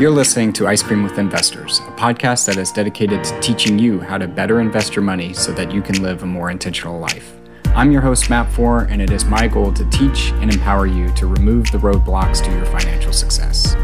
You're listening to Ice Cream with Investors, a podcast that is dedicated to teaching you how to better invest your money so that you can live a more intentional life. I'm your host, Matt Four, and it is my goal to teach and empower you to remove the roadblocks to your financial success.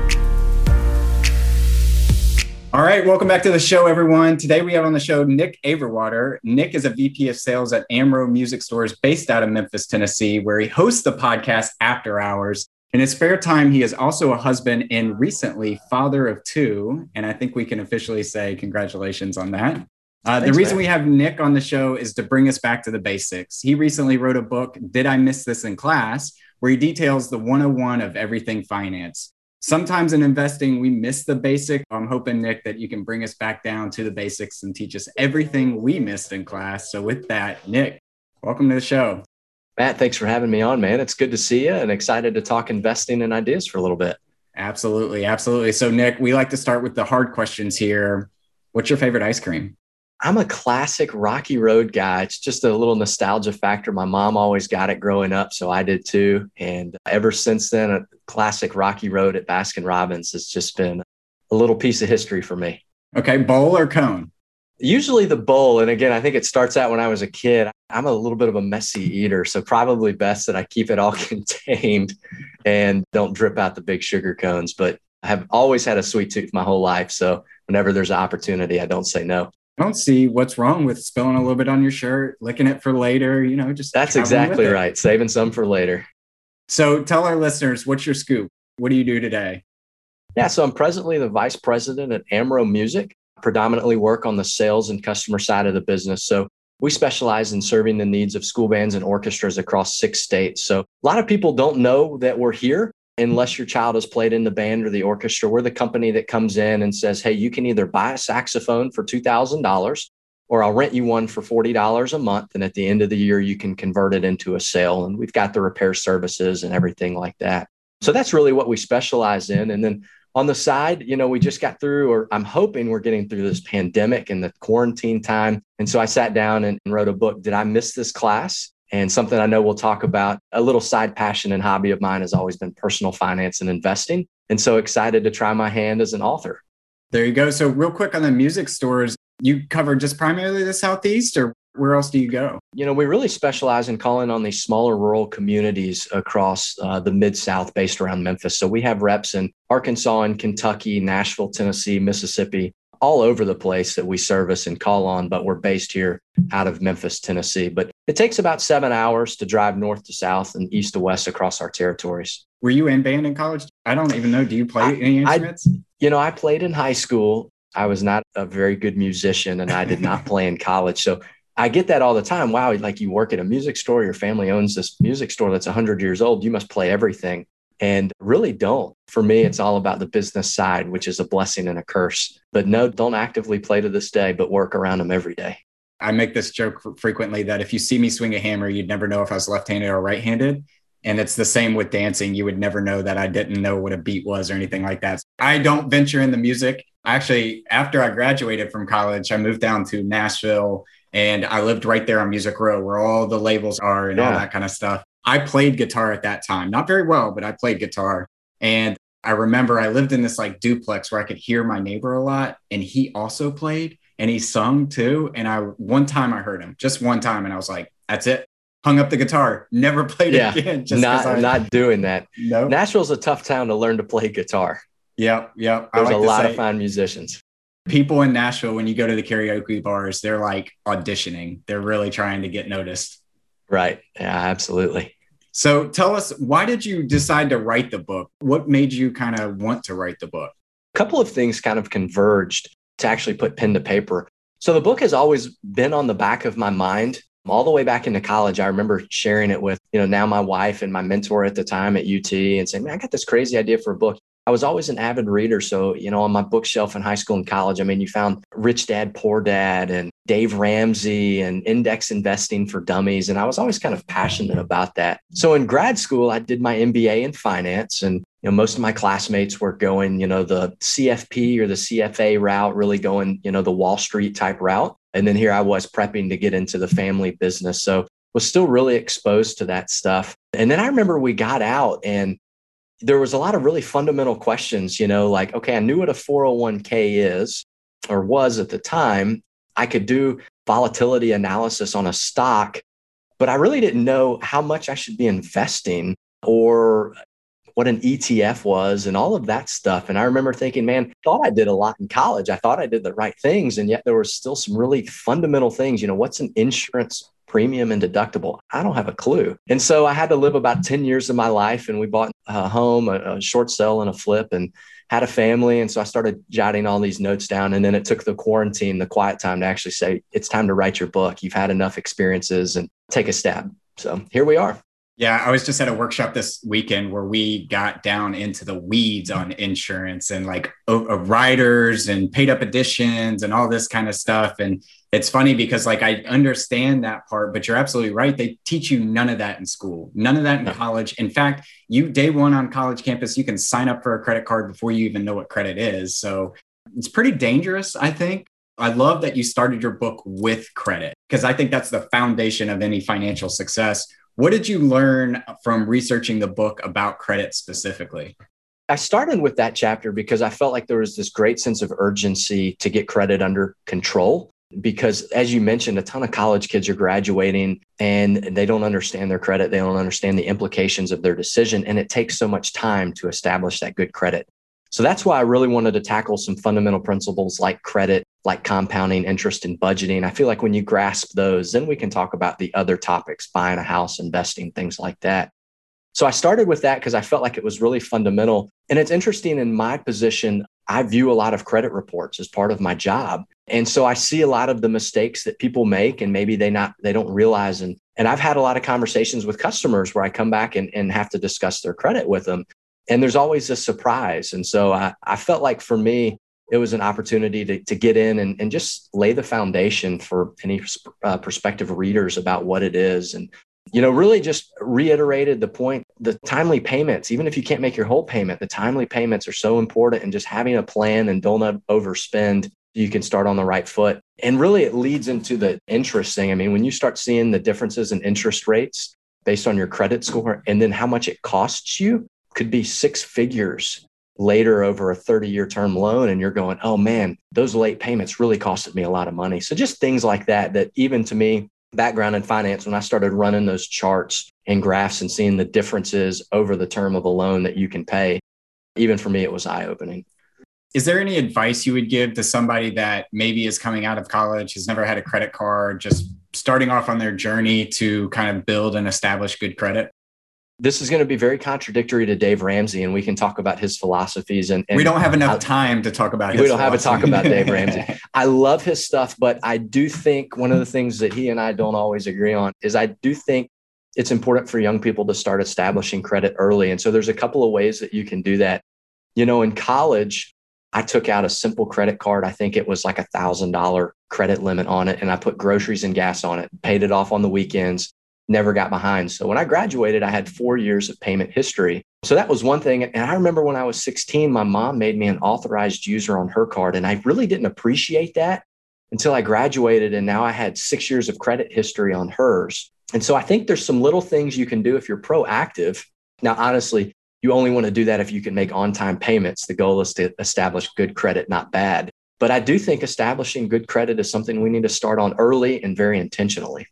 All right, welcome back to the show, everyone. Today we have on the show Nick Averwater. Nick is a VP of sales at Amro Music Stores based out of Memphis, Tennessee, where he hosts the podcast After Hours. In his spare time, he is also a husband and recently father of two. And I think we can officially say congratulations on that. Uh, Thanks, the reason man. we have Nick on the show is to bring us back to the basics. He recently wrote a book, Did I Miss This in Class? where he details the 101 of everything finance. Sometimes in investing, we miss the basic. I'm hoping, Nick, that you can bring us back down to the basics and teach us everything we missed in class. So, with that, Nick, welcome to the show. Matt, thanks for having me on, man. It's good to see you and excited to talk investing and ideas for a little bit. Absolutely. Absolutely. So, Nick, we like to start with the hard questions here. What's your favorite ice cream? I'm a classic Rocky Road guy. It's just a little nostalgia factor. My mom always got it growing up, so I did too. And ever since then, a classic Rocky Road at Baskin Robbins has just been a little piece of history for me. Okay, bowl or cone? Usually the bowl. And again, I think it starts out when I was a kid. I'm a little bit of a messy eater. So probably best that I keep it all contained and don't drip out the big sugar cones. But I have always had a sweet tooth my whole life. So whenever there's an opportunity, I don't say no. I don't see what's wrong with spilling a little bit on your shirt, licking it for later, you know, just that's exactly right. Saving some for later. So tell our listeners, what's your scoop? What do you do today? Yeah, so I'm presently the vice president at Amro Music predominantly work on the sales and customer side of the business. So we specialize in serving the needs of school bands and orchestras across six states. So a lot of people don't know that we're here unless your child has played in the band or the orchestra. We're the company that comes in and says, hey, you can either buy a saxophone for $2,000 or I'll rent you one for $40 a month. And at the end of the year, you can convert it into a sale. And we've got the repair services and everything like that. So that's really what we specialize in. And then on the side, you know, we just got through, or I'm hoping we're getting through this pandemic and the quarantine time. And so I sat down and, wrote a book. Did I miss this class? And something I know we'll talk about. A little side passion and hobby of mine has always been personal finance and investing. And so excited to try my hand as an author. There you go. So, real quick on the music stores, you cover just primarily the Southeast, or where else do you go? You know, we really specialize in calling on these smaller rural communities across uh, the Mid South based around Memphis. So we have reps in Arkansas and Kentucky, Nashville, Tennessee, Mississippi, all over the place that we service and call on, but we're based here out of Memphis, Tennessee. But it takes about seven hours to drive north to south and east to west across our territories. Were you in band in college? I don't even know. Do you play any instruments? I, you know, I played in high school. I was not a very good musician and I did not play in college. So I get that all the time. Wow, like you work at a music store, your family owns this music store that's 100 years old. You must play everything. And really don't. For me, it's all about the business side, which is a blessing and a curse. But no, don't actively play to this day, but work around them every day. I make this joke frequently that if you see me swing a hammer, you'd never know if I was left handed or right handed. And it's the same with dancing. You would never know that I didn't know what a beat was or anything like that. I don't venture in the music. Actually, after I graduated from college, I moved down to Nashville and I lived right there on Music Row where all the labels are and yeah. all that kind of stuff. I played guitar at that time, not very well, but I played guitar. And I remember I lived in this like duplex where I could hear my neighbor a lot, and he also played and he sung too. And I one time I heard him, just one time, and I was like, "That's it." Hung up the guitar, never played yeah, it again. Just not I, not doing that. No. Nashville's a tough town to learn to play guitar. Yep, yep. There's like a lot say, of fine musicians people in Nashville, when you go to the karaoke bars, they're like auditioning. They're really trying to get noticed. Right. Yeah, absolutely. So tell us, why did you decide to write the book? What made you kind of want to write the book? A couple of things kind of converged to actually put pen to paper. So the book has always been on the back of my mind all the way back into college. I remember sharing it with, you know, now my wife and my mentor at the time at UT and saying, man, I got this crazy idea for a book. I was always an avid reader. So, you know, on my bookshelf in high school and college, I mean, you found Rich Dad, Poor Dad and Dave Ramsey and index investing for dummies. And I was always kind of passionate about that. So in grad school, I did my MBA in finance and you know, most of my classmates were going, you know, the CFP or the CFA route, really going, you know, the Wall Street type route. And then here I was prepping to get into the family business. So was still really exposed to that stuff. And then I remember we got out and there was a lot of really fundamental questions, you know, like, okay, I knew what a 401k is or was at the time. I could do volatility analysis on a stock, but I really didn't know how much I should be investing or what an ETF was and all of that stuff. And I remember thinking, man, thought I did a lot in college. I thought I did the right things. And yet there were still some really fundamental things. You know, what's an insurance premium and deductible? I don't have a clue. And so I had to live about 10 years of my life and we bought a home, a, a short sale and a flip and had a family. And so I started jotting all these notes down. And then it took the quarantine, the quiet time to actually say, it's time to write your book. You've had enough experiences and take a stab. So here we are. Yeah, I was just at a workshop this weekend where we got down into the weeds on insurance and like uh, riders and paid up additions and all this kind of stuff. And it's funny because like I understand that part, but you're absolutely right. They teach you none of that in school, none of that in college. In fact, you day one on college campus, you can sign up for a credit card before you even know what credit is. So it's pretty dangerous, I think. I love that you started your book with credit because I think that's the foundation of any financial success what did you learn from researching the book about credit specifically? I started with that chapter because I felt like there was this great sense of urgency to get credit under control. Because, as you mentioned, a ton of college kids are graduating and they don't understand their credit. They don't understand the implications of their decision. And it takes so much time to establish that good credit. So that's why I really wanted to tackle some fundamental principles like credit like compounding interest and budgeting. I feel like when you grasp those, then we can talk about the other topics, buying a house, investing, things like that. So I started with that because I felt like it was really fundamental. And it's interesting in my position, I view a lot of credit reports as part of my job. And so I see a lot of the mistakes that people make and maybe they not they don't realize and and I've had a lot of conversations with customers where I come back and, and have to discuss their credit with them. And there's always a surprise. And so I, I felt like for me, it was an opportunity to, to get in and, and just lay the foundation for any uh, prospective readers about what it is and you know really just reiterated the point the timely payments even if you can't make your whole payment the timely payments are so important and just having a plan and don't overspend you can start on the right foot and really it leads into the interest thing i mean when you start seeing the differences in interest rates based on your credit score and then how much it costs you could be six figures later over a 30 year term loan and you're going, oh man, those late payments really costed me a lot of money. So just things like that, that even to me, background in finance, when I started running those charts and graphs and seeing the differences over the term of a loan that you can pay, even for me, it was eye opening. Is there any advice you would give to somebody that maybe is coming out of college, has never had a credit card, just starting off on their journey to kind of build and establish good credit? This is going to be very contradictory to Dave Ramsey, and we can talk about his philosophies. And, and we don't have enough I, time to talk about. we don't have to talk about Dave Ramsey. I love his stuff, but I do think one of the things that he and I don't always agree on is I do think it's important for young people to start establishing credit early. And so there's a couple of ways that you can do that. You know, in college, I took out a simple credit card. I think it was like a thousand dollar credit limit on it, and I put groceries and gas on it, paid it off on the weekends never got behind. So when I graduated, I had four years of payment history. So that was one thing. And I remember when I was 16, my mom made me an authorized user on her card. And I really didn't appreciate that until I graduated. And now I had six years of credit history on hers. And so I think there's some little things you can do if you're proactive. Now, honestly, you only want to do that if you can make on time payments. The goal is to establish good credit, not bad. But I do think establishing good credit is something we need to start on early and very intentionally.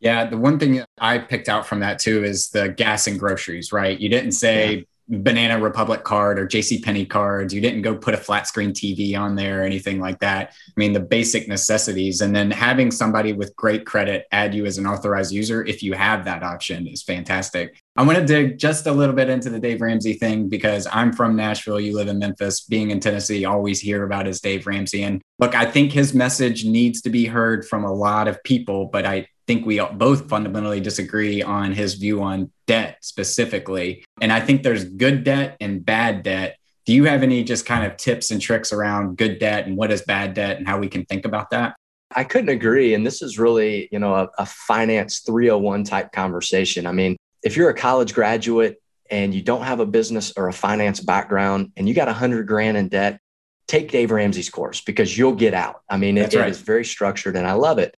Yeah, the one thing I picked out from that too is the gas and groceries, right? You didn't say yeah. Banana Republic card or JC Penney cards. You didn't go put a flat screen TV on there or anything like that. I mean, the basic necessities. And then having somebody with great credit add you as an authorized user, if you have that option, is fantastic. I want to dig just a little bit into the Dave Ramsey thing because I'm from Nashville. You live in Memphis. Being in Tennessee, always hear about his Dave Ramsey. And look, I think his message needs to be heard from a lot of people, but I think we both fundamentally disagree on his view on debt specifically. And I think there's good debt and bad debt. Do you have any just kind of tips and tricks around good debt and what is bad debt and how we can think about that? I couldn't agree. And this is really, you know, a, a finance 301 type conversation. I mean, if you're a college graduate and you don't have a business or a finance background and you got a hundred grand in debt, take Dave Ramsey's course because you'll get out. I mean, it, right. it is very structured and I love it.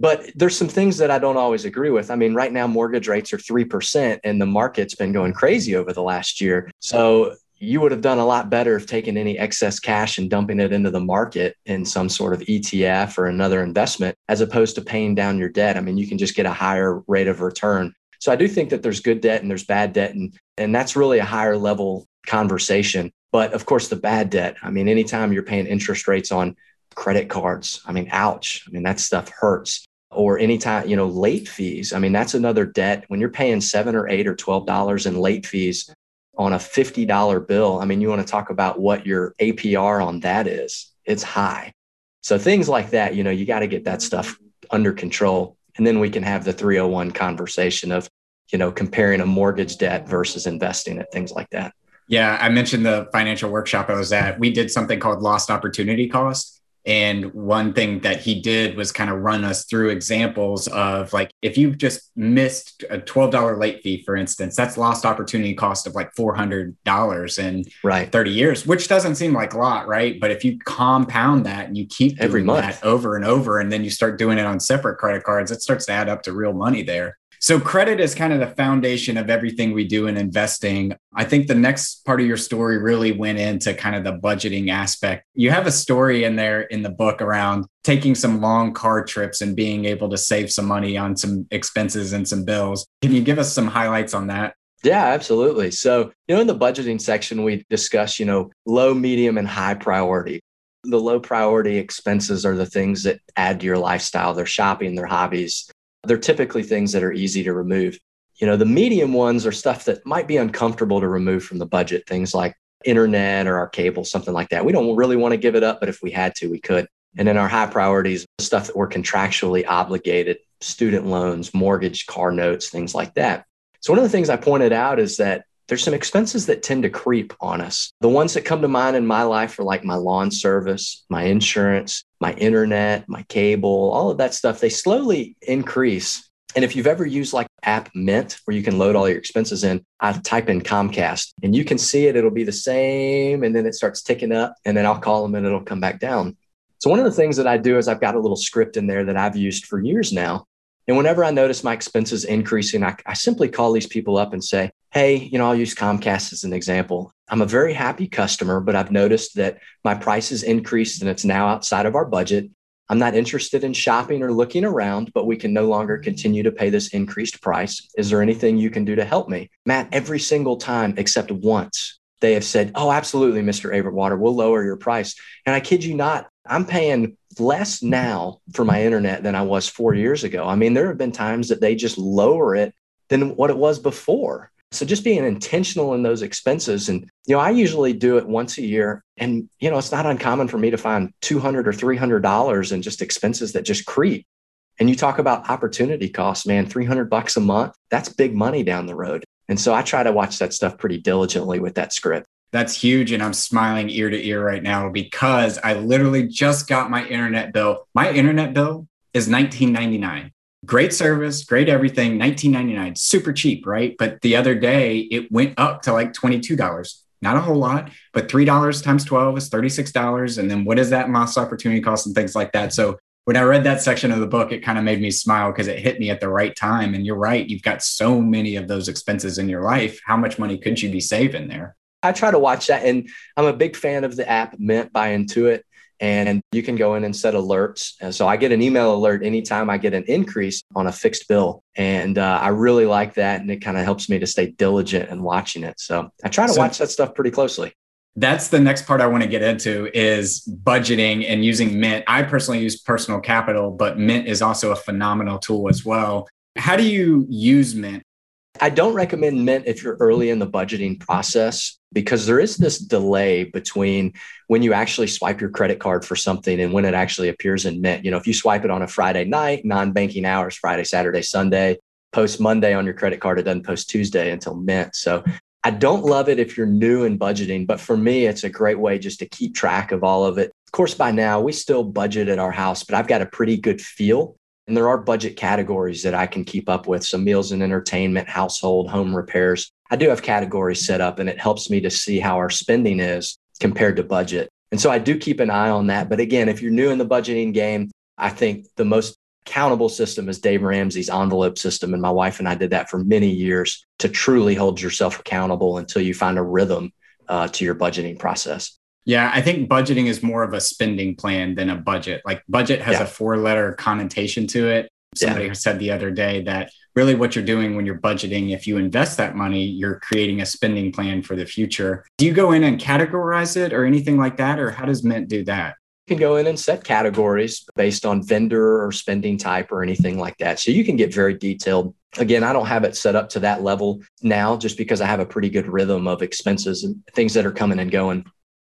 But there's some things that I don't always agree with. I mean, right now, mortgage rates are 3%, and the market's been going crazy over the last year. So you would have done a lot better if taking any excess cash and dumping it into the market in some sort of ETF or another investment, as opposed to paying down your debt. I mean, you can just get a higher rate of return. So I do think that there's good debt and there's bad debt. And, and that's really a higher level conversation. But of course, the bad debt, I mean, anytime you're paying interest rates on credit cards, I mean, ouch. I mean, that stuff hurts or anytime, you know, late fees. I mean, that's another debt. When you're paying seven or eight or twelve dollars in late fees on a fifty dollar bill, I mean, you want to talk about what your APR on that is. It's high. So things like that, you know, you got to get that stuff under control. And then we can have the 301 conversation of, you know, comparing a mortgage debt versus investing it, things like that. Yeah, I mentioned the financial workshop I was at. We did something called lost opportunity cost. And one thing that he did was kind of run us through examples of like, if you've just missed a $12 late fee, for instance, that's lost opportunity cost of like $400 in right. 30 years, which doesn't seem like a lot, right? But if you compound that and you keep every month that over and over, and then you start doing it on separate credit cards, it starts to add up to real money there. So credit is kind of the foundation of everything we do in investing. I think the next part of your story really went into kind of the budgeting aspect. You have a story in there in the book around taking some long car trips and being able to save some money on some expenses and some bills. Can you give us some highlights on that? Yeah, absolutely. So, you know, in the budgeting section, we discuss, you know, low, medium, and high priority. The low priority expenses are the things that add to your lifestyle. They're shopping, their hobbies, they're typically things that are easy to remove. You know, the medium ones are stuff that might be uncomfortable to remove from the budget, things like internet or our cable, something like that. We don't really want to give it up, but if we had to, we could. And then our high priorities, stuff that we're contractually obligated, student loans, mortgage, car notes, things like that. So, one of the things I pointed out is that there's some expenses that tend to creep on us. The ones that come to mind in my life are like my lawn service, my insurance, my internet, my cable, all of that stuff. They slowly increase. And if you've ever used like app Mint, where you can load all your expenses in, I type in Comcast and you can see it. It'll be the same. And then it starts ticking up. And then I'll call them and it'll come back down. So, one of the things that I do is I've got a little script in there that I've used for years now. And whenever I notice my expenses increasing, I, I simply call these people up and say, Hey, you know, I'll use Comcast as an example. I'm a very happy customer, but I've noticed that my price has increased and it's now outside of our budget. I'm not interested in shopping or looking around, but we can no longer continue to pay this increased price. Is there anything you can do to help me? Matt, every single time except once, they have said, Oh, absolutely, Mr. Averwater, we'll lower your price. And I kid you not, I'm paying less now for my internet than I was four years ago. I mean, there have been times that they just lower it than what it was before. So just being intentional in those expenses. And, you know, I usually do it once a year. And, you know, it's not uncommon for me to find 200 or $300 in just expenses that just creep. And you talk about opportunity costs, man, 300 bucks a month, that's big money down the road. And so I try to watch that stuff pretty diligently with that script. That's huge. And I'm smiling ear to ear right now because I literally just got my internet bill. My internet bill is 19.99. Great service, great everything, 19.99, super cheap, right? But the other day it went up to like $22. Not a whole lot, but $3 times 12 is $36. And then what is that lost opportunity cost and things like that? So when I read that section of the book, it kind of made me smile because it hit me at the right time. And you're right, you've got so many of those expenses in your life. How much money could you be saving there? I try to watch that. And I'm a big fan of the app Mint by Intuit. And you can go in and set alerts. And so I get an email alert anytime I get an increase on a fixed bill. And uh, I really like that. And it kind of helps me to stay diligent in watching it. So I try to so watch that stuff pretty closely. That's the next part I want to get into is budgeting and using Mint. I personally use personal capital, but Mint is also a phenomenal tool as well. How do you use Mint? I don't recommend Mint if you're early in the budgeting process because there is this delay between when you actually swipe your credit card for something and when it actually appears in Mint. You know, if you swipe it on a Friday night, non banking hours, Friday, Saturday, Sunday, post Monday on your credit card, it doesn't post Tuesday until Mint. So I don't love it if you're new in budgeting, but for me, it's a great way just to keep track of all of it. Of course, by now we still budget at our house, but I've got a pretty good feel and there are budget categories that I can keep up with. So meals and entertainment, household, home repairs. I do have categories set up and it helps me to see how our spending is compared to budget. And so I do keep an eye on that. But again, if you're new in the budgeting game, I think the most accountable system is Dave Ramsey's envelope system. And my wife and I did that for many years to truly hold yourself accountable until you find a rhythm uh, to your budgeting process. Yeah, I think budgeting is more of a spending plan than a budget. Like budget has yeah. a four letter connotation to it. Somebody yeah. said the other day that really what you're doing when you're budgeting, if you invest that money, you're creating a spending plan for the future. Do you go in and categorize it or anything like that? Or how does Mint do that? You can go in and set categories based on vendor or spending type or anything like that. So you can get very detailed. Again, I don't have it set up to that level now just because I have a pretty good rhythm of expenses and things that are coming and going.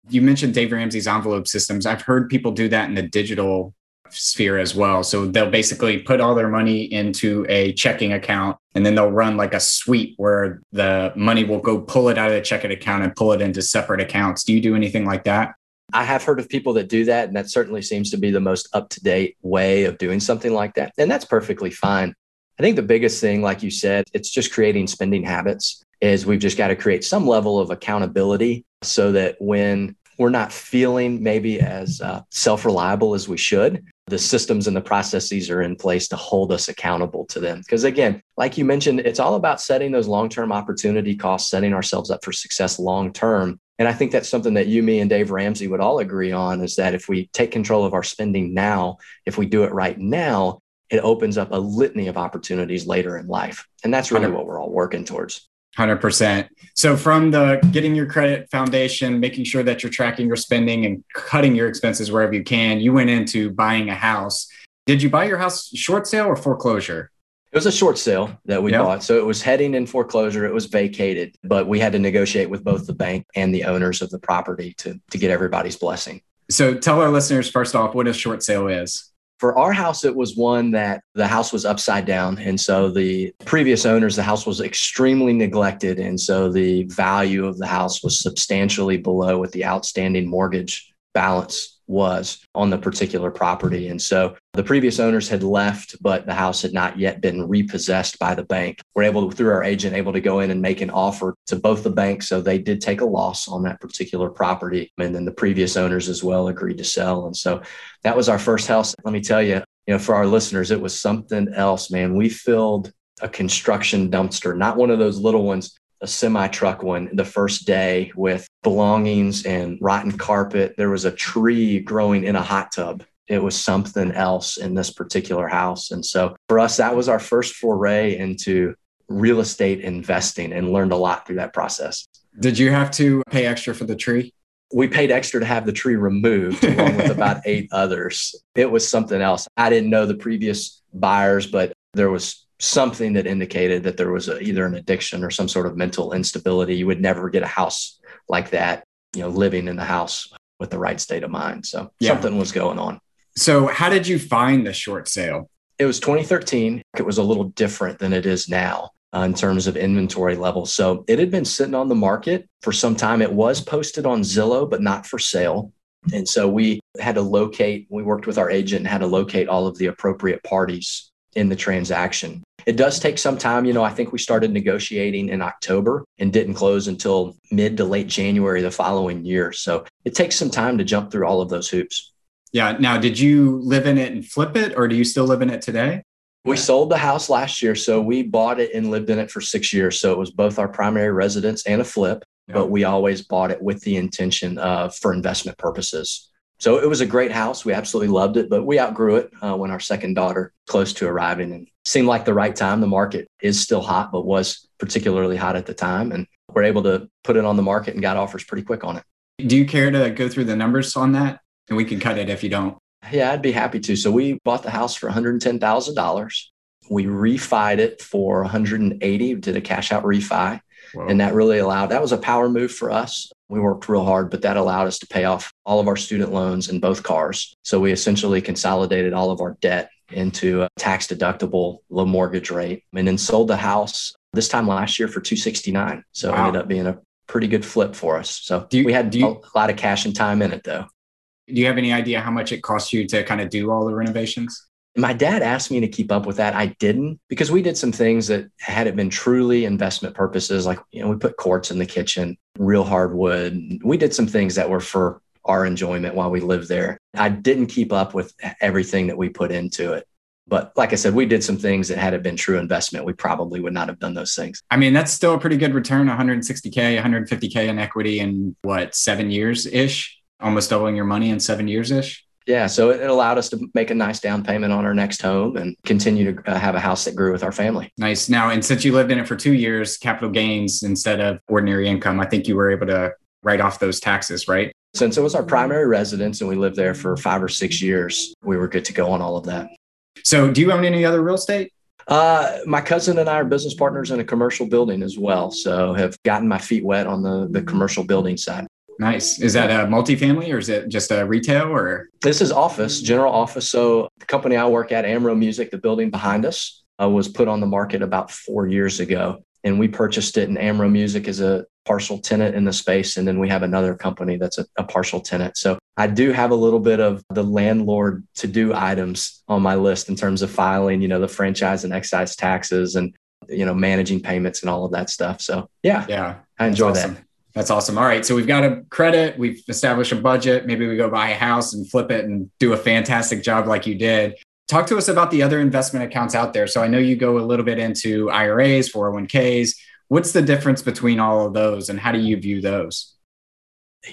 You mentioned Dave Ramsey's envelope systems. I've heard people do that in the digital sphere as well. So they'll basically put all their money into a checking account and then they'll run like a sweep where the money will go pull it out of the checking account and pull it into separate accounts. Do you do anything like that? I have heard of people that do that, and that certainly seems to be the most up to date way of doing something like that. And that's perfectly fine. I think the biggest thing, like you said, it's just creating spending habits, is we've just got to create some level of accountability so that when we're not feeling maybe as uh, self reliable as we should, the systems and the processes are in place to hold us accountable to them. Because again, like you mentioned, it's all about setting those long term opportunity costs, setting ourselves up for success long term. And I think that's something that you, me, and Dave Ramsey would all agree on is that if we take control of our spending now, if we do it right now, it opens up a litany of opportunities later in life. And that's really what we're all working towards. 100%. So, from the getting your credit foundation, making sure that you're tracking your spending and cutting your expenses wherever you can, you went into buying a house. Did you buy your house short sale or foreclosure? It was a short sale that we bought. So it was heading in foreclosure. It was vacated, but we had to negotiate with both the bank and the owners of the property to, to get everybody's blessing. So tell our listeners first off what a short sale is. For our house, it was one that the house was upside down. And so the previous owners, the house was extremely neglected. And so the value of the house was substantially below what the outstanding mortgage balance was on the particular property. And so the previous owners had left, but the house had not yet been repossessed by the bank. We're able to, through our agent, able to go in and make an offer to both the banks. So they did take a loss on that particular property. And then the previous owners as well agreed to sell. And so that was our first house. Let me tell you, you know, for our listeners, it was something else, man. We filled a construction dumpster, not one of those little ones a semi truck one the first day with belongings and rotten carpet. There was a tree growing in a hot tub. It was something else in this particular house. And so for us, that was our first foray into real estate investing and learned a lot through that process. Did you have to pay extra for the tree? We paid extra to have the tree removed along with about eight others. It was something else. I didn't know the previous buyers, but there was something that indicated that there was a, either an addiction or some sort of mental instability. You would never get a house like that, you know, living in the house with the right state of mind. So yeah. something was going on. So, how did you find the short sale? It was 2013. It was a little different than it is now uh, in terms of inventory levels. So, it had been sitting on the market for some time. It was posted on Zillow, but not for sale. And so we had to locate, we worked with our agent and had to locate all of the appropriate parties in the transaction. It does take some time. You know, I think we started negotiating in October and didn't close until mid to late January the following year. So it takes some time to jump through all of those hoops. Yeah. Now, did you live in it and flip it, or do you still live in it today? We sold the house last year. So we bought it and lived in it for six years. So it was both our primary residence and a flip, yeah. but we always bought it with the intention of for investment purposes. So it was a great house. We absolutely loved it, but we outgrew it uh, when our second daughter close to arriving and seemed like the right time. The market is still hot, but was particularly hot at the time. And we're able to put it on the market and got offers pretty quick on it. Do you care to go through the numbers on that? And we can cut it if you don't. Yeah, I'd be happy to. So we bought the house for $110,000. We refied it for 180, did a cash out refi. Wow. And that really allowed, that was a power move for us. We worked real hard, but that allowed us to pay off all of our student loans in both cars. So we essentially consolidated all of our debt into a tax deductible low mortgage rate and then sold the house this time last year for 269. So wow. it ended up being a pretty good flip for us. So you, we had you, a lot of cash and time in it though. Do you have any idea how much it cost you to kind of do all the renovations? My dad asked me to keep up with that. I didn't because we did some things that had it been truly investment purposes, like you know, we put quartz in the kitchen, real hardwood. We did some things that were for our enjoyment while we lived there. I didn't keep up with everything that we put into it. But like I said, we did some things that had it been true investment, we probably would not have done those things. I mean, that's still a pretty good return 160K, 150K in equity in what, seven years ish? Almost doubling your money in seven years ish? Yeah, so it allowed us to make a nice down payment on our next home and continue to uh, have a house that grew with our family. Nice. Now, and since you lived in it for two years, capital gains instead of ordinary income, I think you were able to write off those taxes, right? Since it was our primary residence and we lived there for five or six years, we were good to go on all of that. So, do you own any other real estate? Uh, my cousin and I are business partners in a commercial building as well. So, have gotten my feet wet on the, the commercial building side. Nice. Is that a multifamily or is it just a retail or? This is office, general office. So the company I work at, Amro Music, the building behind us, uh, was put on the market about four years ago. And we purchased it, and Amro Music is a partial tenant in the space. And then we have another company that's a, a partial tenant. So I do have a little bit of the landlord to do items on my list in terms of filing, you know, the franchise and excise taxes and, you know, managing payments and all of that stuff. So yeah, yeah, I enjoy awesome. that. That's awesome. All right. So we've got a credit, we've established a budget. Maybe we go buy a house and flip it and do a fantastic job like you did. Talk to us about the other investment accounts out there. So I know you go a little bit into IRAs, 401ks. What's the difference between all of those and how do you view those?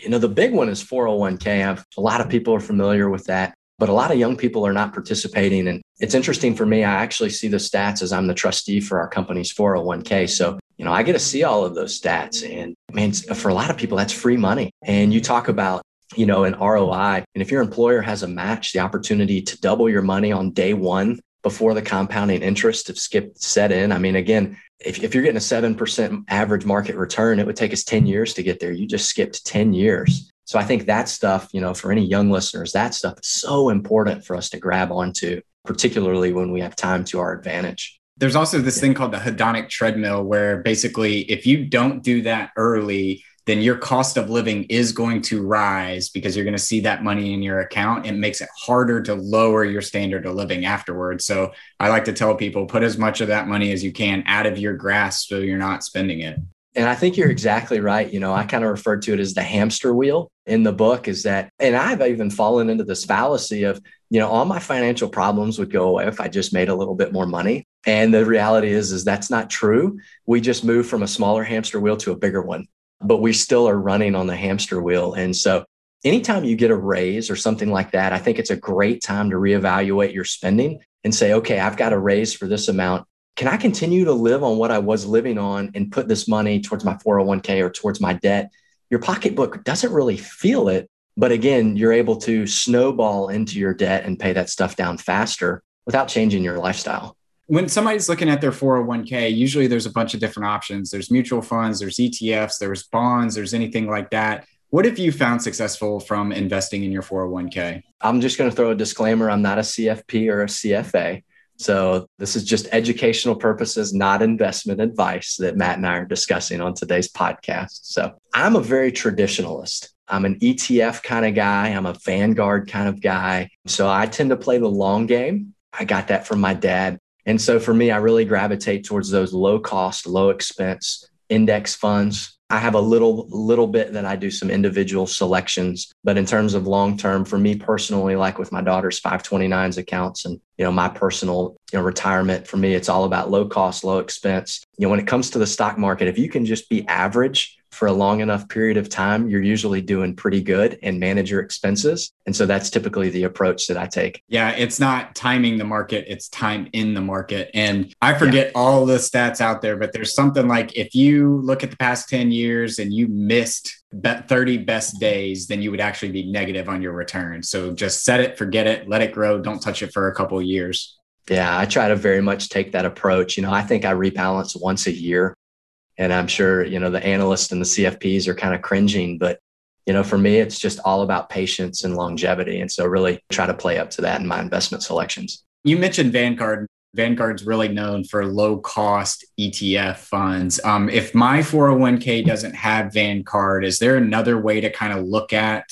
You know, the big one is 401k. I've, a lot of people are familiar with that, but a lot of young people are not participating. And it's interesting for me. I actually see the stats as I'm the trustee for our company's 401k. So you know, I get to see all of those stats. And man, for a lot of people, that's free money. And you talk about, you know, an ROI. And if your employer has a match, the opportunity to double your money on day one before the compounding interest have skipped set in. I mean, again, if, if you're getting a 7% average market return, it would take us 10 years to get there. You just skipped 10 years. So I think that stuff, you know, for any young listeners, that stuff is so important for us to grab onto, particularly when we have time to our advantage. There's also this thing called the hedonic treadmill, where basically, if you don't do that early, then your cost of living is going to rise because you're going to see that money in your account. It makes it harder to lower your standard of living afterwards. So I like to tell people put as much of that money as you can out of your grasp so you're not spending it. And I think you're exactly right. You know, I kind of referred to it as the hamster wheel in the book is that, and I've even fallen into this fallacy of, you know, all my financial problems would go away if I just made a little bit more money. And the reality is, is that's not true. We just moved from a smaller hamster wheel to a bigger one, but we still are running on the hamster wheel. And so anytime you get a raise or something like that, I think it's a great time to reevaluate your spending and say, okay, I've got a raise for this amount. Can I continue to live on what I was living on and put this money towards my 401k or towards my debt? Your pocketbook doesn't really feel it. But again, you're able to snowball into your debt and pay that stuff down faster without changing your lifestyle when somebody's looking at their 401k, usually there's a bunch of different options. There's mutual funds, there's ETFs, there's bonds, there's anything like that. What have you found successful from investing in your 401k? I'm just going to throw a disclaimer I'm not a CFP or a CFA. So this is just educational purposes, not investment advice that Matt and I are discussing on today's podcast. So I'm a very traditionalist. I'm an ETF kind of guy. I'm a Vanguard kind of guy. So I tend to play the long game. I got that from my dad. And so for me, I really gravitate towards those low cost, low expense index funds. I have a little little bit that I do some individual selections, but in terms of long term, for me personally, like with my daughter's 529s accounts and you know my personal you know retirement, for me, it's all about low cost, low expense. You know, when it comes to the stock market, if you can just be average for a long enough period of time, you're usually doing pretty good and manage your expenses. And so that's typically the approach that I take. Yeah, it's not timing the market, it's time in the market. And I forget yeah. all the stats out there, but there's something like if you look at the past 10 years and you missed 30 best days, then you would actually be negative on your return. So just set it, forget it, let it grow, don't touch it for a couple of years. Yeah, I try to very much take that approach. You know, I think I rebalance once a year. And I'm sure, you know, the analysts and the CFPs are kind of cringing, but you know, for me, it's just all about patience and longevity. And so really try to play up to that in my investment selections. You mentioned Vanguard. Vanguard's really known for low cost ETF funds. Um, if my 401k doesn't have Vanguard, is there another way to kind of look at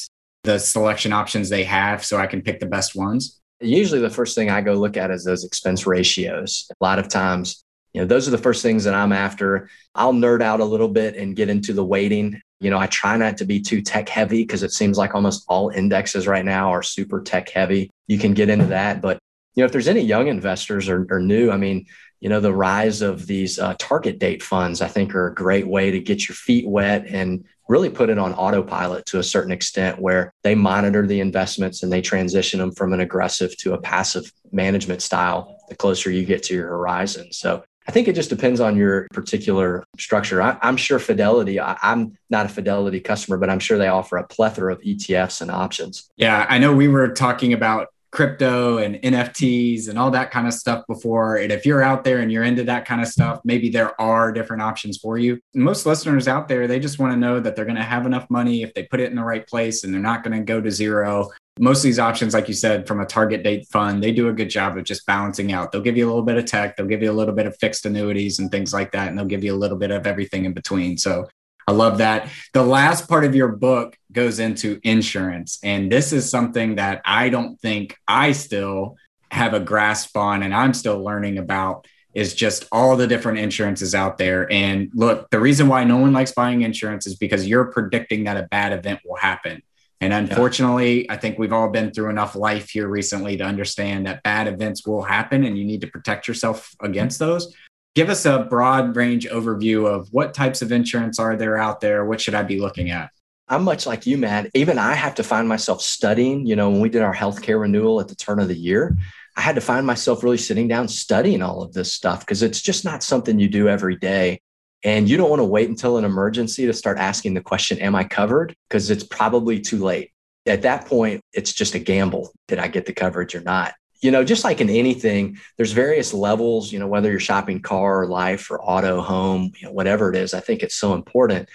the selection options they have so I can pick the best ones? Usually, the first thing I go look at is those expense ratios. A lot of times, you know those are the first things that i'm after. I'll nerd out a little bit and get into the weighting you know i try not to be too tech heavy because it seems like almost all indexes right now are super tech heavy. You can get into that but you know, if there's any young investors or, or new, I mean, you know, the rise of these uh, target date funds, I think, are a great way to get your feet wet and really put it on autopilot to a certain extent where they monitor the investments and they transition them from an aggressive to a passive management style the closer you get to your horizon. So I think it just depends on your particular structure. I, am sure Fidelity, I, am not a Fidelity customer, but I'm sure they offer a plethora of ETFs and options. Yeah, I know we were talking about crypto and NFTs and all that kind of stuff before. And if you're out there and you're into that kind of stuff, maybe there are different options for you. Most listeners out there, they just want to know that they're going to have enough money if they put it in the right place and they're not going to go to zero most of these options, like you said, from a target date fund, they do a good job of just balancing out. They'll give you a little bit of tech, they'll give you a little bit of fixed annuities and things like that, and they'll give you a little bit of everything in between. So I love that. The last part of your book goes into insurance. And this is something that I don't think I still have a grasp on and I'm still learning about is just all the different insurances out there. And look, the reason why no one likes buying insurance is because you're predicting that a bad event will happen. And unfortunately, yeah. I think we've all been through enough life here recently to understand that bad events will happen and you need to protect yourself against those. Give us a broad range overview of what types of insurance are there out there? What should I be looking at? I'm much like you, Matt. Even I have to find myself studying. You know, when we did our healthcare renewal at the turn of the year, I had to find myself really sitting down studying all of this stuff because it's just not something you do every day. And you don't want to wait until an emergency to start asking the question, Am I covered? Because it's probably too late. At that point, it's just a gamble. Did I get the coverage or not? You know, just like in anything, there's various levels, you know, whether you're shopping car or life or auto, home, you know, whatever it is, I think it's so important.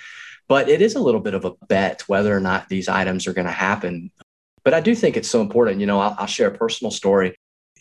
But it is a little bit of a bet whether or not these items are going to happen. But I do think it's so important. You know, I'll, I'll share a personal story.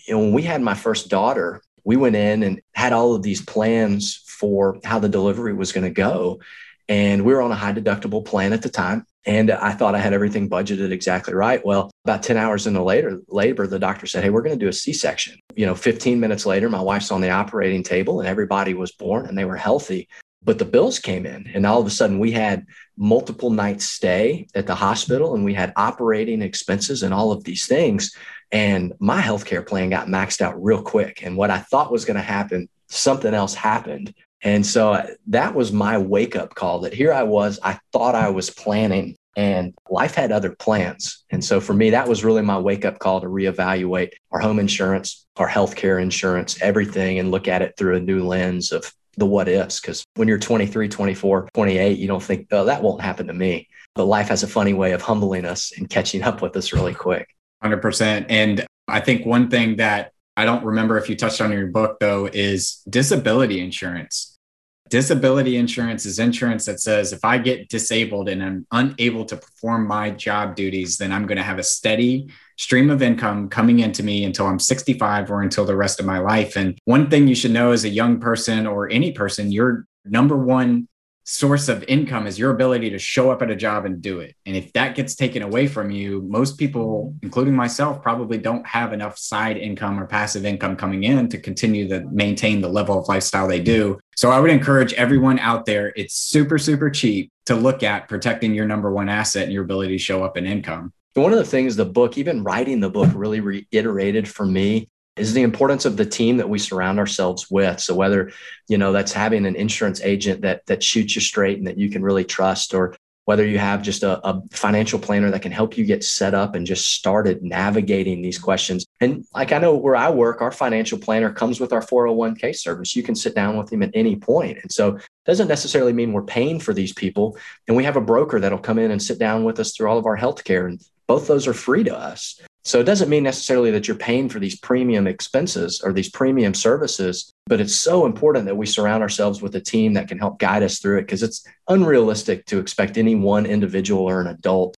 You know, when we had my first daughter, we went in and had all of these plans for how the delivery was going to go. And we were on a high deductible plan at the time. And I thought I had everything budgeted exactly right. Well, about 10 hours into later labor, the doctor said, Hey, we're going to do a C-section. You know, 15 minutes later, my wife's on the operating table and everybody was born and they were healthy. But the bills came in, and all of a sudden we had multiple nights stay at the hospital and we had operating expenses and all of these things. And my healthcare plan got maxed out real quick. And what I thought was going to happen, something else happened. And so that was my wake up call that here I was, I thought I was planning and life had other plans. And so for me, that was really my wake up call to reevaluate our home insurance, our healthcare insurance, everything, and look at it through a new lens of the what ifs. Because when you're 23, 24, 28, you don't think, oh, that won't happen to me. But life has a funny way of humbling us and catching up with us really quick. 100%. And I think one thing that I don't remember if you touched on in your book, though, is disability insurance Disability insurance is insurance that says if I get disabled and I'm unable to perform my job duties, then I'm going to have a steady stream of income coming into me until I'm 65 or until the rest of my life. And one thing you should know as a young person or any person, your number one source of income is your ability to show up at a job and do it. And if that gets taken away from you, most people, including myself, probably don't have enough side income or passive income coming in to continue to maintain the level of lifestyle they do. So I would encourage everyone out there, it's super, super cheap to look at protecting your number one asset and your ability to show up in income. One of the things the book, even writing the book, really reiterated for me is the importance of the team that we surround ourselves with. So whether, you know, that's having an insurance agent that that shoots you straight and that you can really trust, or whether you have just a, a, financial planner that can help you get set up and just started navigating these questions. And like I know where I work, our financial planner comes with our 401k service. You can sit down with him at any point. And so doesn't necessarily mean we're paying for these people. And we have a broker that'll come in and sit down with us through all of our healthcare. And both those are free to us. So it doesn't mean necessarily that you're paying for these premium expenses or these premium services, but it's so important that we surround ourselves with a team that can help guide us through it because it's unrealistic to expect any one individual or an adult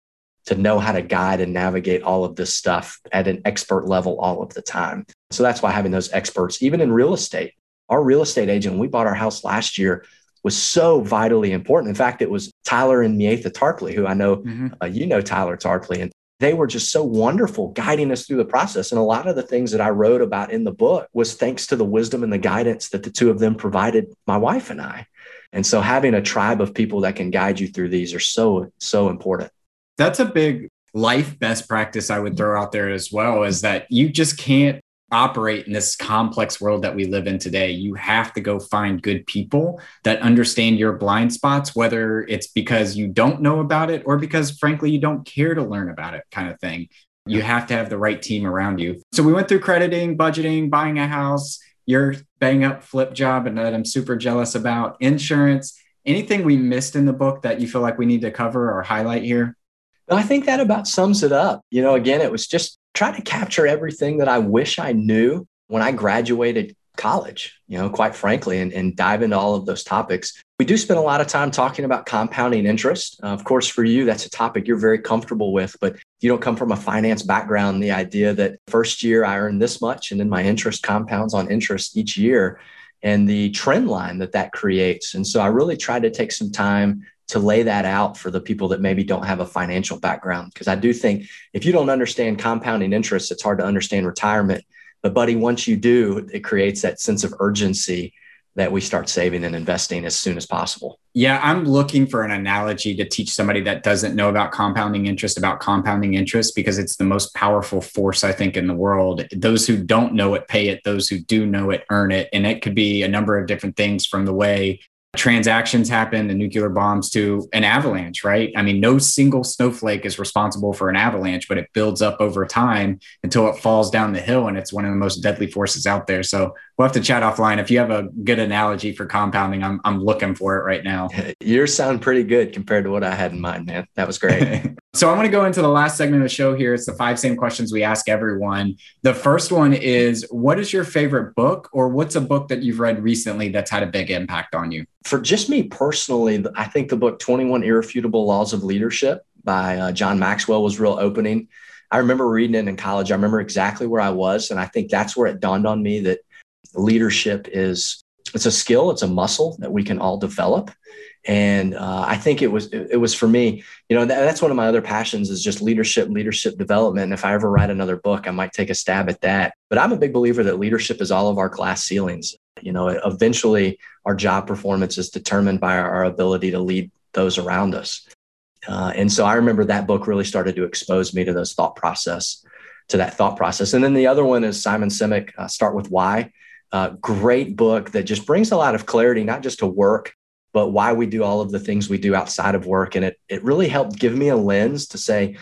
to know how to guide and navigate all of this stuff at an expert level all of the time. So that's why having those experts, even in real estate, our real estate agent, we bought our house last year, was so vitally important. In fact, it was Tyler and Mietha Tarpley, who I know mm-hmm. uh, you know Tyler Tarpley, and they were just so wonderful guiding us through the process. And a lot of the things that I wrote about in the book was thanks to the wisdom and the guidance that the two of them provided my wife and I. And so having a tribe of people that can guide you through these are so, so important. That's a big life best practice I would throw out there as well is that you just can't operate in this complex world that we live in today, you have to go find good people that understand your blind spots, whether it's because you don't know about it or because, frankly, you don't care to learn about it, kind of thing. You have to have the right team around you. So we went through crediting, budgeting, buying a house, your bang up flip job, and that I'm super jealous about, insurance. Anything we missed in the book that you feel like we need to cover or highlight here? I think that about sums it up. You know, again, it was just trying to capture everything that I wish I knew when I graduated college, you know, quite frankly, and, and dive into all of those topics. We do spend a lot of time talking about compounding interest. Uh, of course, for you, that's a topic you're very comfortable with, but you don't come from a finance background. The idea that first year I earn this much and then my interest compounds on interest each year and the trend line that that creates. And so I really tried to take some time to lay that out for the people that maybe don't have a financial background. Because I do think if you don't understand compounding interest, it's hard to understand retirement. But, buddy, once you do, it creates that sense of urgency that we start saving and investing as soon as possible. Yeah, I'm looking for an analogy to teach somebody that doesn't know about compounding interest about compounding interest because it's the most powerful force I think in the world. Those who don't know it pay it, those who do know it earn it. And it could be a number of different things from the way transactions happen, the nuclear bombs to an avalanche, right? I mean, no single snowflake is responsible for an avalanche, but it builds up over time until it falls down the hill. And it's one of the most deadly forces out there. So we'll have to chat offline. If you have a good analogy for compounding, I'm, I'm looking for it right now. Yours sound pretty good compared to what I had in mind, man. That was great. so I want to go into the last segment of the show here. It's the five same questions we ask everyone. The first one is what is your favorite book or what's a book that you've read recently that's had a big impact on you? For just me personally, I think the book 21 Irrefutable Laws of Leadership by uh, John Maxwell was real opening. I remember reading it in college. I remember exactly where I was. And I think that's where it dawned on me that leadership is it's a skill it's a muscle that we can all develop and uh, i think it was it, was for me you know that, that's one of my other passions is just leadership leadership development. And if i ever write another book i might take a stab at that. But i'm a big believer that leadership is all of our glass ceilings. You know eventually our job performance is determined by our, ability to lead those around us. Uh, and so i remember that book really started to expose me to those thought process to that thought process. And then the other one is simon sinek uh, start with why. Uh, great book that just brings a lot of clarity, not just to work, but why we do all of the things we do outside of work. And it, it really helped give me a lens to say,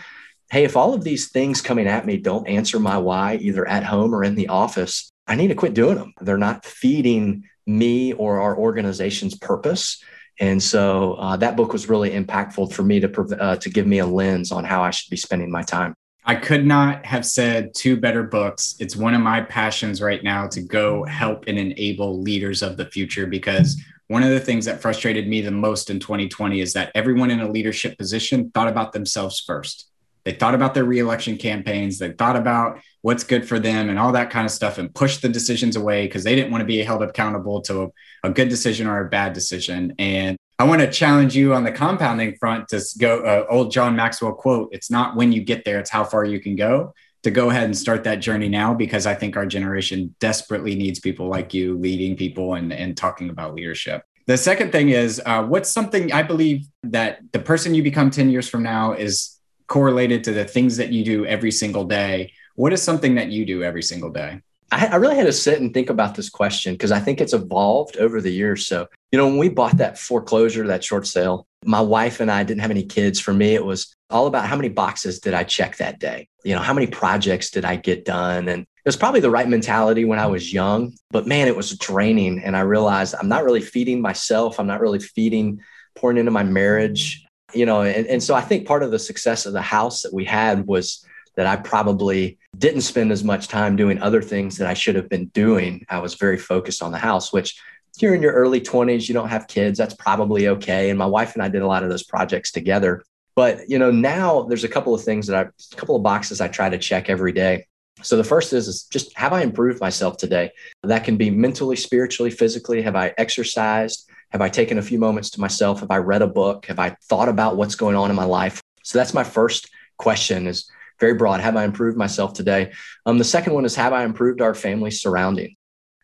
hey, if all of these things coming at me don't answer my why, either at home or in the office, I need to quit doing them. They're not feeding me or our organization's purpose. And so uh, that book was really impactful for me to, uh, to give me a lens on how I should be spending my time. I could not have said two better books. It's one of my passions right now to go help and enable leaders of the future because one of the things that frustrated me the most in 2020 is that everyone in a leadership position thought about themselves first. They thought about their reelection campaigns, they thought about what's good for them and all that kind of stuff and pushed the decisions away because they didn't want to be held accountable to a, a good decision or a bad decision. And I want to challenge you on the compounding front to go uh, old John Maxwell quote, it's not when you get there, it's how far you can go. To go ahead and start that journey now because I think our generation desperately needs people like you leading people and, and talking about leadership. The second thing is uh, what's something I believe that the person you become 10 years from now is correlated to the things that you do every single day. What is something that you do every single day? I, I really had to sit and think about this question because I think it's evolved over the years. So, you know, when we bought that foreclosure, that short sale, my wife and I didn't have any kids. For me, it was all about how many boxes did I check that day? You know, how many projects did I get done? And it was probably the right mentality when I was young, but man, it was draining. And I realized I'm not really feeding myself. I'm not really feeding, pouring into my marriage, you know. And, and so I think part of the success of the house that we had was that I probably didn't spend as much time doing other things that I should have been doing. I was very focused on the house, which you're in your early 20s, you don't have kids, that's probably okay. And my wife and I did a lot of those projects together. But you know, now there's a couple of things that I a couple of boxes I try to check every day. So the first is, is just have I improved myself today? That can be mentally, spiritually, physically. Have I exercised? Have I taken a few moments to myself? Have I read a book? Have I thought about what's going on in my life? So that's my first question is very broad. Have I improved myself today? Um, the second one is have I improved our family surrounding?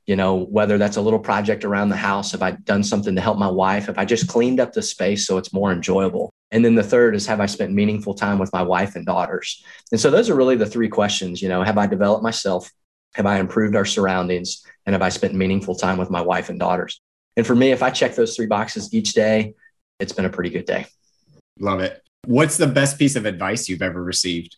You know, whether that's a little project around the house, have I done something to help my wife? Have I just cleaned up the space so it's more enjoyable? And then the third is have I spent meaningful time with my wife and daughters? And so those are really the three questions. You know, have I developed myself? Have I improved our surroundings? And have I spent meaningful time with my wife and daughters? And for me, if I check those three boxes each day, it's been a pretty good day. Love it. What's the best piece of advice you've ever received?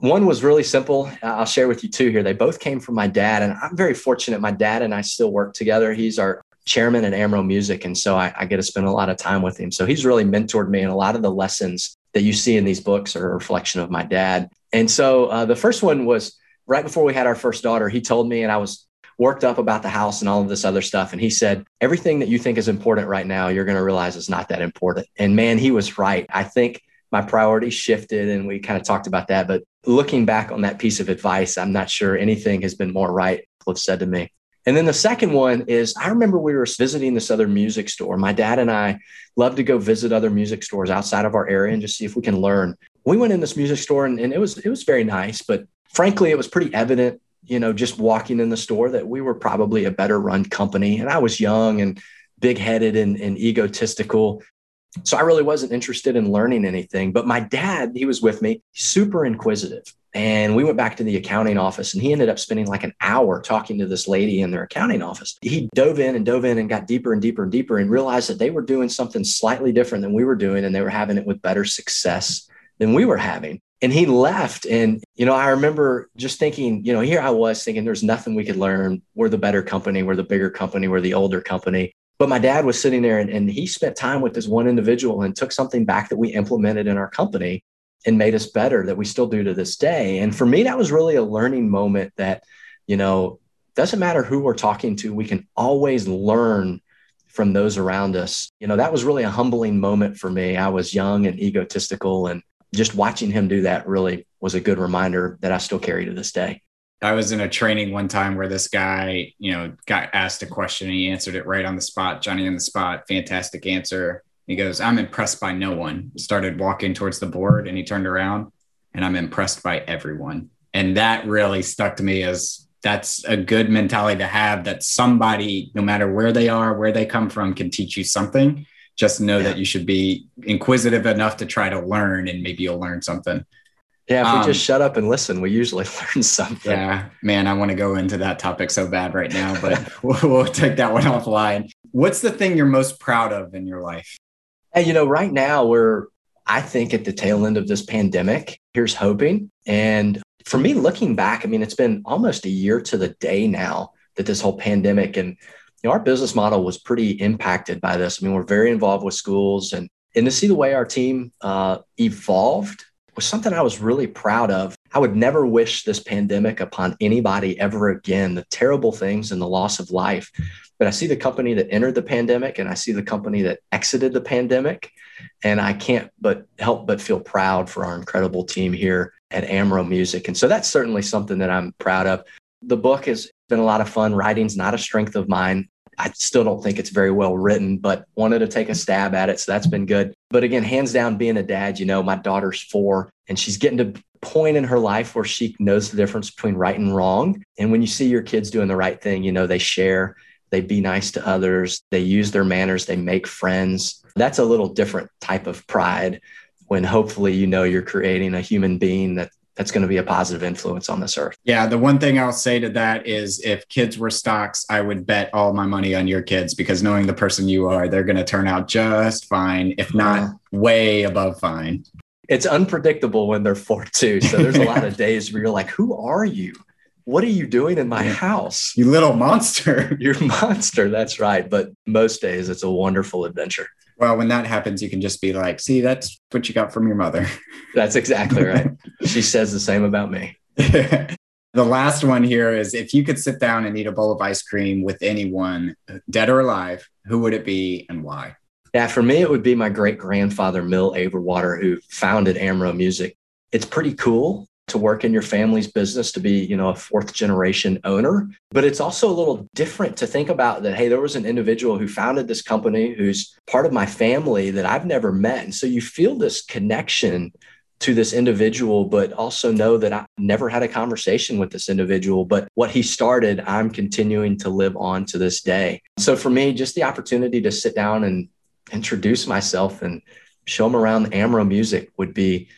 One was really simple. I'll share with you two here. They both came from my dad, and I'm very fortunate. My dad and I still work together. He's our chairman at Amro Music, and so I, I get to spend a lot of time with him. So he's really mentored me, and a lot of the lessons that you see in these books are a reflection of my dad. And so uh, the first one was right before we had our first daughter. He told me, and I was worked up about the house and all of this other stuff. And he said, everything that you think is important right now, you're going to realize is not that important. And man, he was right. I think my priorities shifted and we kind of talked about that. But looking back on that piece of advice, I'm not sure anything has been more right, Cliff said to me. And then the second one is I remember we were visiting this other music store. My dad and I love to go visit other music stores outside of our area and just see if we can learn. We went in this music store and, and it was it was very nice, but frankly, it was pretty evident, you know, just walking in the store that we were probably a better run company. And I was young and big headed and, and egotistical. So I really wasn't interested in learning anything. But my dad, he was with me, super inquisitive. And we went back to the accounting office and he ended up spending like an hour talking to this lady in their accounting office. He dove in and dove in and got deeper and deeper and deeper and realized that they were doing something slightly different than we were doing and they were having it with better success than we were having. And he left. And, you know, I remember just thinking, you know, here I was thinking there's nothing we could learn. We're the better company. We're the bigger company. We're the older company. But my dad was sitting there and, and he spent time with this one individual and took something back that we implemented in our company and made us better that we still do to this day. And for me, that was really a learning moment that, you know, doesn't matter who we're talking to, we can always learn from those around us. You know, that was really a humbling moment for me. I was young and egotistical, and just watching him do that really was a good reminder that I still carry to this day. I was in a training one time where this guy, you know, got asked a question and he answered it right on the spot, Johnny on the spot. Fantastic answer. He goes, I'm impressed by no one. Started walking towards the board and he turned around and I'm impressed by everyone. And that really stuck to me as that's a good mentality to have that somebody, no matter where they are, where they come from, can teach you something. Just know yeah. that you should be inquisitive enough to try to learn and maybe you'll learn something. Yeah, if um, we just shut up and listen, we usually learn something. Yeah, man, I want to go into that topic so bad right now, but we'll, we'll take that one offline. What's the thing you're most proud of in your life? Hey, you know, right now we're, I think, at the tail end of this pandemic. Here's hoping. And for me, looking back, I mean, it's been almost a year to the day now that this whole pandemic and you know, our business model was pretty impacted by this. I mean, we're very involved with schools and and to see the way our team uh, evolved was something I was really proud of. I would never wish this pandemic upon anybody ever again, the terrible things and the loss of life. But I see the company that entered the pandemic and I see the company that exited the pandemic. And I can't but help but feel proud for our incredible team here at Amro Music. And so that's certainly something that I'm proud of. The book has been a lot of fun. Writing's not a strength of mine. I still don't think it's very well written, but wanted to take a stab at it. So that's been good. But again, hands down, being a dad, you know, my daughter's four and she's getting to point in her life where she knows the difference between right and wrong. And when you see your kids doing the right thing, you know, they share, they be nice to others, they use their manners, they make friends. That's a little different type of pride when hopefully you know you're creating a human being that that's going to be a positive influence on this earth. Yeah. The one thing I'll say to that is if kids were stocks, I would bet all my money on your kids because knowing the person you are, they're going to turn out just fine, if not yeah. way above fine. It's unpredictable when they're four too. So there's a lot of days where you're like, who are you? What are you doing in my house? You little monster. You're monster. That's right. But most days it's a wonderful adventure. Well, when that happens, you can just be like, see, that's what you got from your mother. That's exactly right. she says the same about me. the last one here is if you could sit down and eat a bowl of ice cream with anyone, dead or alive, who would it be and why? Yeah, for me, it would be my great grandfather, Mill Averwater, who founded Amro Music. It's pretty cool to work in your family's business to be you know a fourth generation owner. But it's also a little different to think about that hey there was an individual who founded this company who's part of my family that i've never met. And so you feel this connection to this individual but also know that i never had a conversation with this individual but what he started i'm continuing to live on to this day. So for me just the opportunity to sit down and introduce myself and show them around the amro music would be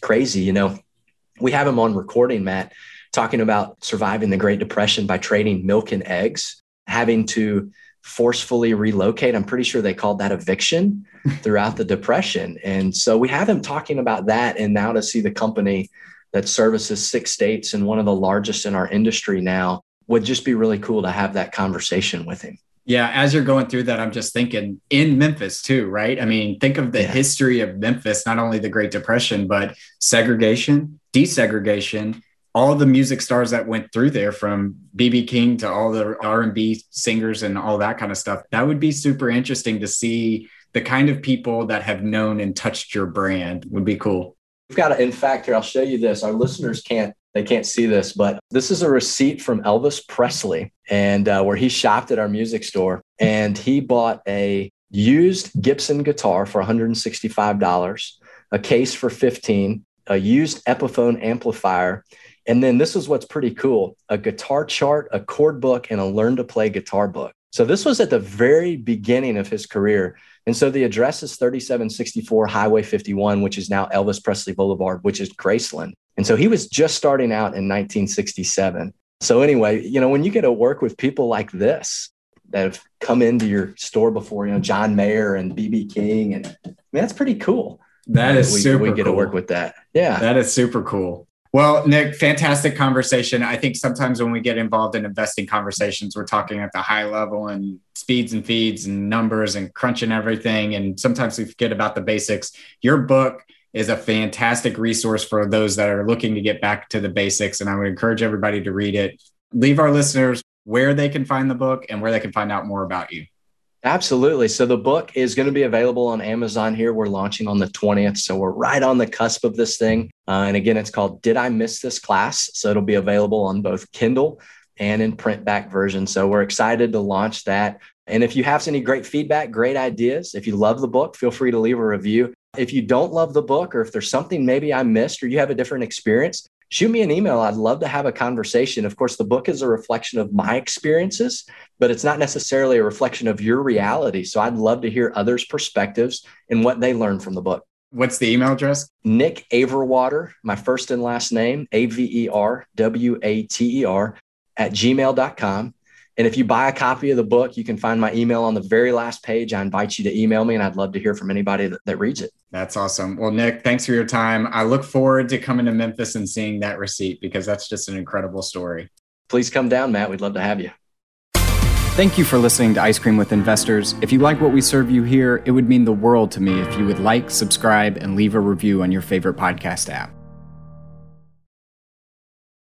crazy you know we have him on recording, Matt. talking about surviving the Great Depression by trading milk and eggs, having to forcefully relocate. I'm pretty sure they called that eviction throughout the Depression. And so we have him talking about that. And now to see the company that services six states and one of the largest in our industry now would just be really cool to have that conversation with him. Yeah, as you're going through that, I'm just thinking in Memphis too, right? I mean, think of the yeah. history of Memphis, not only the Great Depression, but segregation, desegregation, all the music stars that went through there from BB King to all the R&B singers and all that kind of stuff. That would be super interesting to see the kind of people that have known and touched your brand would be cool. We've got, a, in fact, here, I'll show you this. Our listeners can't they can't see this, but this is a receipt from Elvis Presley and uh, where he shopped at our music store and he bought a used Gibson guitar for $165, a case for 15, a used Epiphone amplifier, and then this is what's pretty cool, a guitar chart, a chord book and a learn to play guitar book. So this was at the very beginning of his career. And so the address is 3764 Highway 51, which is now Elvis Presley Boulevard, which is Graceland. And so he was just starting out in 1967. So, anyway, you know, when you get to work with people like this that have come into your store before, you know, John Mayer and BB King, and I mean, that's pretty cool. That is we, super We get cool. to work with that. Yeah. That is super cool. Well, Nick, fantastic conversation. I think sometimes when we get involved in investing conversations, we're talking at the high level and speeds and feeds and numbers and crunching everything. And sometimes we forget about the basics. Your book is a fantastic resource for those that are looking to get back to the basics. And I would encourage everybody to read it. Leave our listeners where they can find the book and where they can find out more about you. Absolutely. So the book is going to be available on Amazon here. We're launching on the 20th. So we're right on the cusp of this thing. Uh, and again, it's called Did I Miss This Class? So it'll be available on both Kindle and in print back version. So we're excited to launch that. And if you have any great feedback, great ideas, if you love the book, feel free to leave a review. If you don't love the book, or if there's something maybe I missed, or you have a different experience, shoot me an email. I'd love to have a conversation. Of course, the book is a reflection of my experiences, but it's not necessarily a reflection of your reality. So I'd love to hear others' perspectives and what they learned from the book. What's the email address? Nick Averwater, my first and last name, A V E R W A T E R, at gmail.com. And if you buy a copy of the book, you can find my email on the very last page. I invite you to email me, and I'd love to hear from anybody that, that reads it. That's awesome. Well, Nick, thanks for your time. I look forward to coming to Memphis and seeing that receipt because that's just an incredible story. Please come down, Matt. We'd love to have you. Thank you for listening to Ice Cream with Investors. If you like what we serve you here, it would mean the world to me if you would like, subscribe, and leave a review on your favorite podcast app.